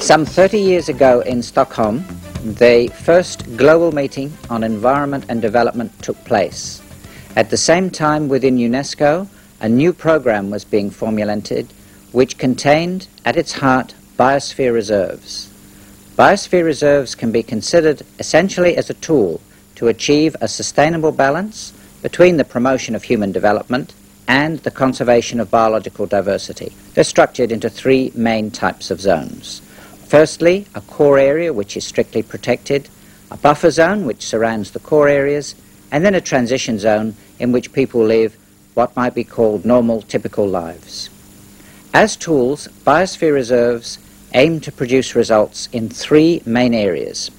Some 30 years ago in Stockholm, the first global meeting on environment and development took place. At the same time, within UNESCO, a new program was being formulated which contained at its heart biosphere reserves. Biosphere reserves can be considered essentially as a tool to achieve a sustainable balance between the promotion of human development and the conservation of biological diversity. They're structured into three main types of zones. Firstly, a core area which is strictly protected, a buffer zone which surrounds the core areas, and then a transition zone in which people live what might be called normal, typical lives. As tools, biosphere reserves aim to produce results in three main areas.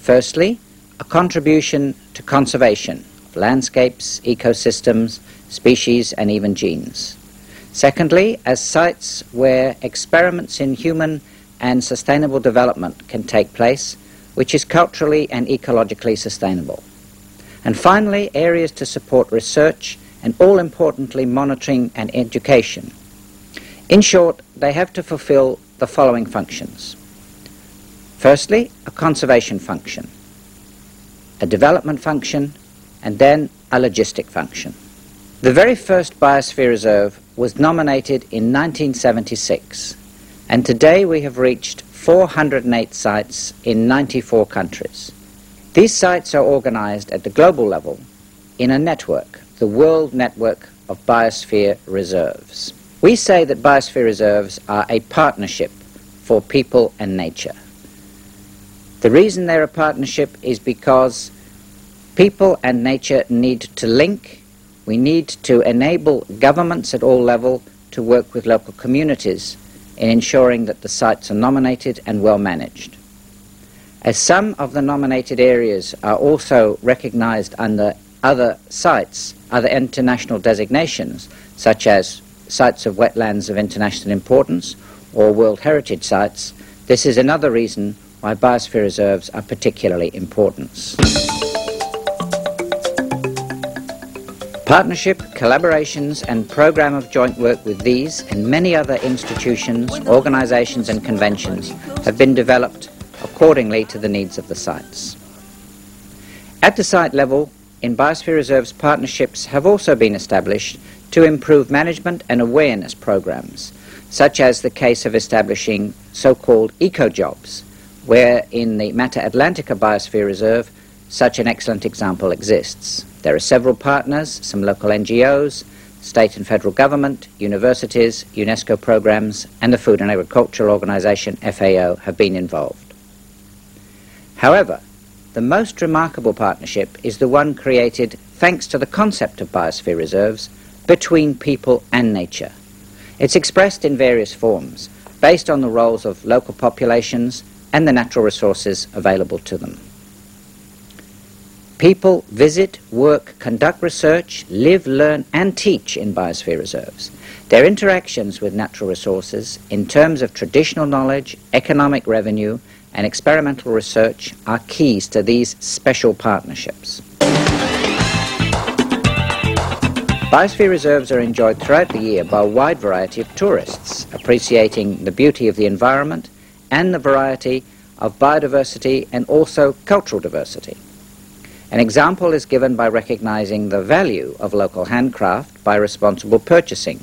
Firstly, a contribution to conservation landscapes, ecosystems, species, and even genes. Secondly, as sites where experiments in human and sustainable development can take place, which is culturally and ecologically sustainable. And finally, areas to support research and all importantly, monitoring and education. In short, they have to fulfill the following functions. Firstly, a conservation function, a development function, and then a logistic function. The very first Biosphere Reserve was nominated in 1976, and today we have reached 408 sites in 94 countries. These sites are organized at the global level in a network the World Network of Biosphere Reserves. We say that biosphere reserves are a partnership for people and nature. The reason they're a partnership is because people and nature need to link. We need to enable governments at all levels to work with local communities in ensuring that the sites are nominated and well managed. As some of the nominated areas are also recognized under other sites, other international designations, such as sites of wetlands of international importance or World Heritage Sites, this is another reason why biosphere reserves are particularly important. Partnership, collaborations and program of joint work with these and many other institutions, organizations and conventions have been developed accordingly to the needs of the sites. At the site level, in Biosphere Reserves partnerships have also been established to improve management and awareness programs, such as the case of establishing so-called eco-jobs, where in the Mata Atlantica Biosphere Reserve such an excellent example exists. There are several partners, some local NGOs, state and federal government, universities, UNESCO programs, and the Food and Agricultural Organization, FAO, have been involved. However, the most remarkable partnership is the one created thanks to the concept of biosphere reserves between people and nature. It's expressed in various forms, based on the roles of local populations and the natural resources available to them. People visit, work, conduct research, live, learn, and teach in biosphere reserves. Their interactions with natural resources in terms of traditional knowledge, economic revenue, and experimental research are keys to these special partnerships. Biosphere reserves are enjoyed throughout the year by a wide variety of tourists, appreciating the beauty of the environment and the variety of biodiversity and also cultural diversity. An example is given by recognizing the value of local handcraft by responsible purchasing,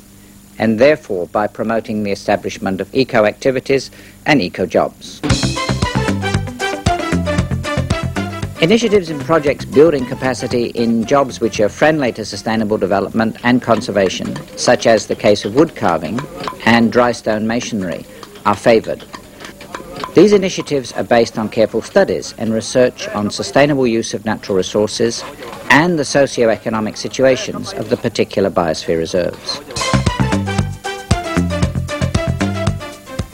and therefore by promoting the establishment of eco-activities and eco-jobs. Initiatives and projects building capacity in jobs which are friendly to sustainable development and conservation, such as the case of wood carving and dry stone masonry, are favoured. These initiatives are based on careful studies and research on sustainable use of natural resources and the socio-economic situations of the particular biosphere reserves.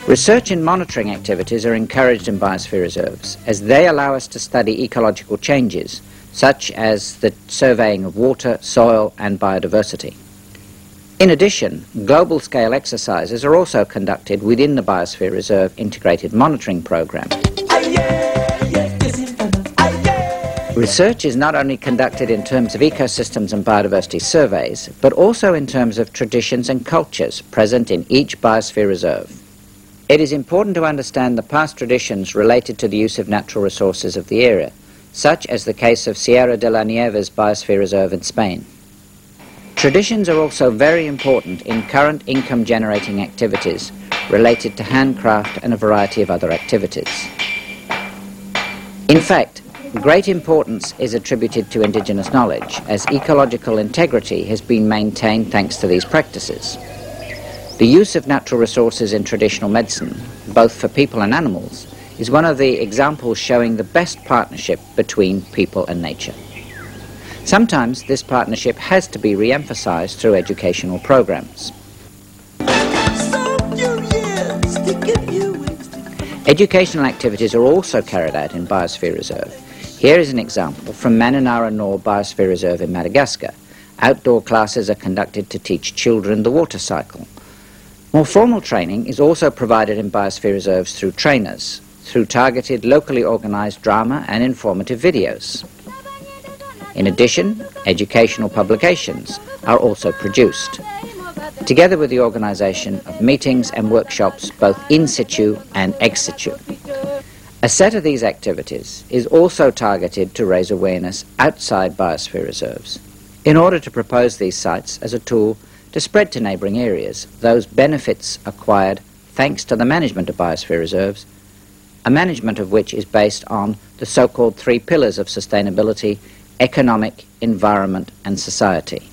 Research and monitoring activities are encouraged in biosphere reserves as they allow us to study ecological changes, such as the surveying of water, soil and biodiversity. In addition, global scale exercises are also conducted within the Biosphere Reserve Integrated Monitoring Program. Research is not only conducted in terms of ecosystems and biodiversity surveys, but also in terms of traditions and cultures present in each biosphere reserve. It is important to understand the past traditions related to the use of natural resources of the area, such as the case of Sierra de la Nieves Biosphere Reserve in Spain. Traditions are also very important in current income generating activities related to handcraft and a variety of other activities. In fact, Great importance is attributed to indigenous knowledge, as ecological integrity has been maintained thanks to these practices. The use of natural resources in traditional medicine, both for people and animals, is one of the examples showing the best partnership between people and nature. Sometimes this partnership has to be re-emphasized through educational programs. Educational activities are also carried out in Biosphere Reserve, here is an example from Mananara Nord Biosphere Reserve in Madagascar. Outdoor classes are conducted to teach children the water cycle. More formal training is also provided in biosphere reserves through trainers, through targeted locally organized drama and informative videos. In addition, educational publications are also produced, together with the organization of meetings and workshops both in situ and ex situ. A set of these activities is also targeted to raise awareness outside biosphere reserves in order to propose these sites as a tool to spread to neighbouring areas those benefits acquired thanks to the management of biosphere reserves, a management of which is based on the so-called three pillars of sustainability, economic, environment and society.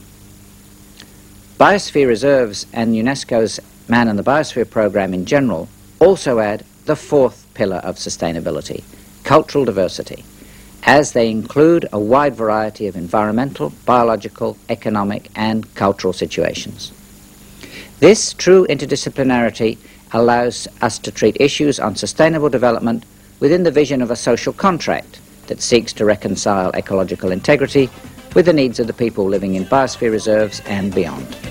Biosphere reserves and UNESCO's Man and the Biosphere program in general also add the fourth pillar of sustainability, cultural diversity, as they include a wide variety of environmental, biological, economic, and cultural situations. This true interdisciplinarity allows us to treat issues on sustainable development within the vision of a social contract that seeks to reconcile ecological integrity with the needs of the people living in biosphere reserves and beyond.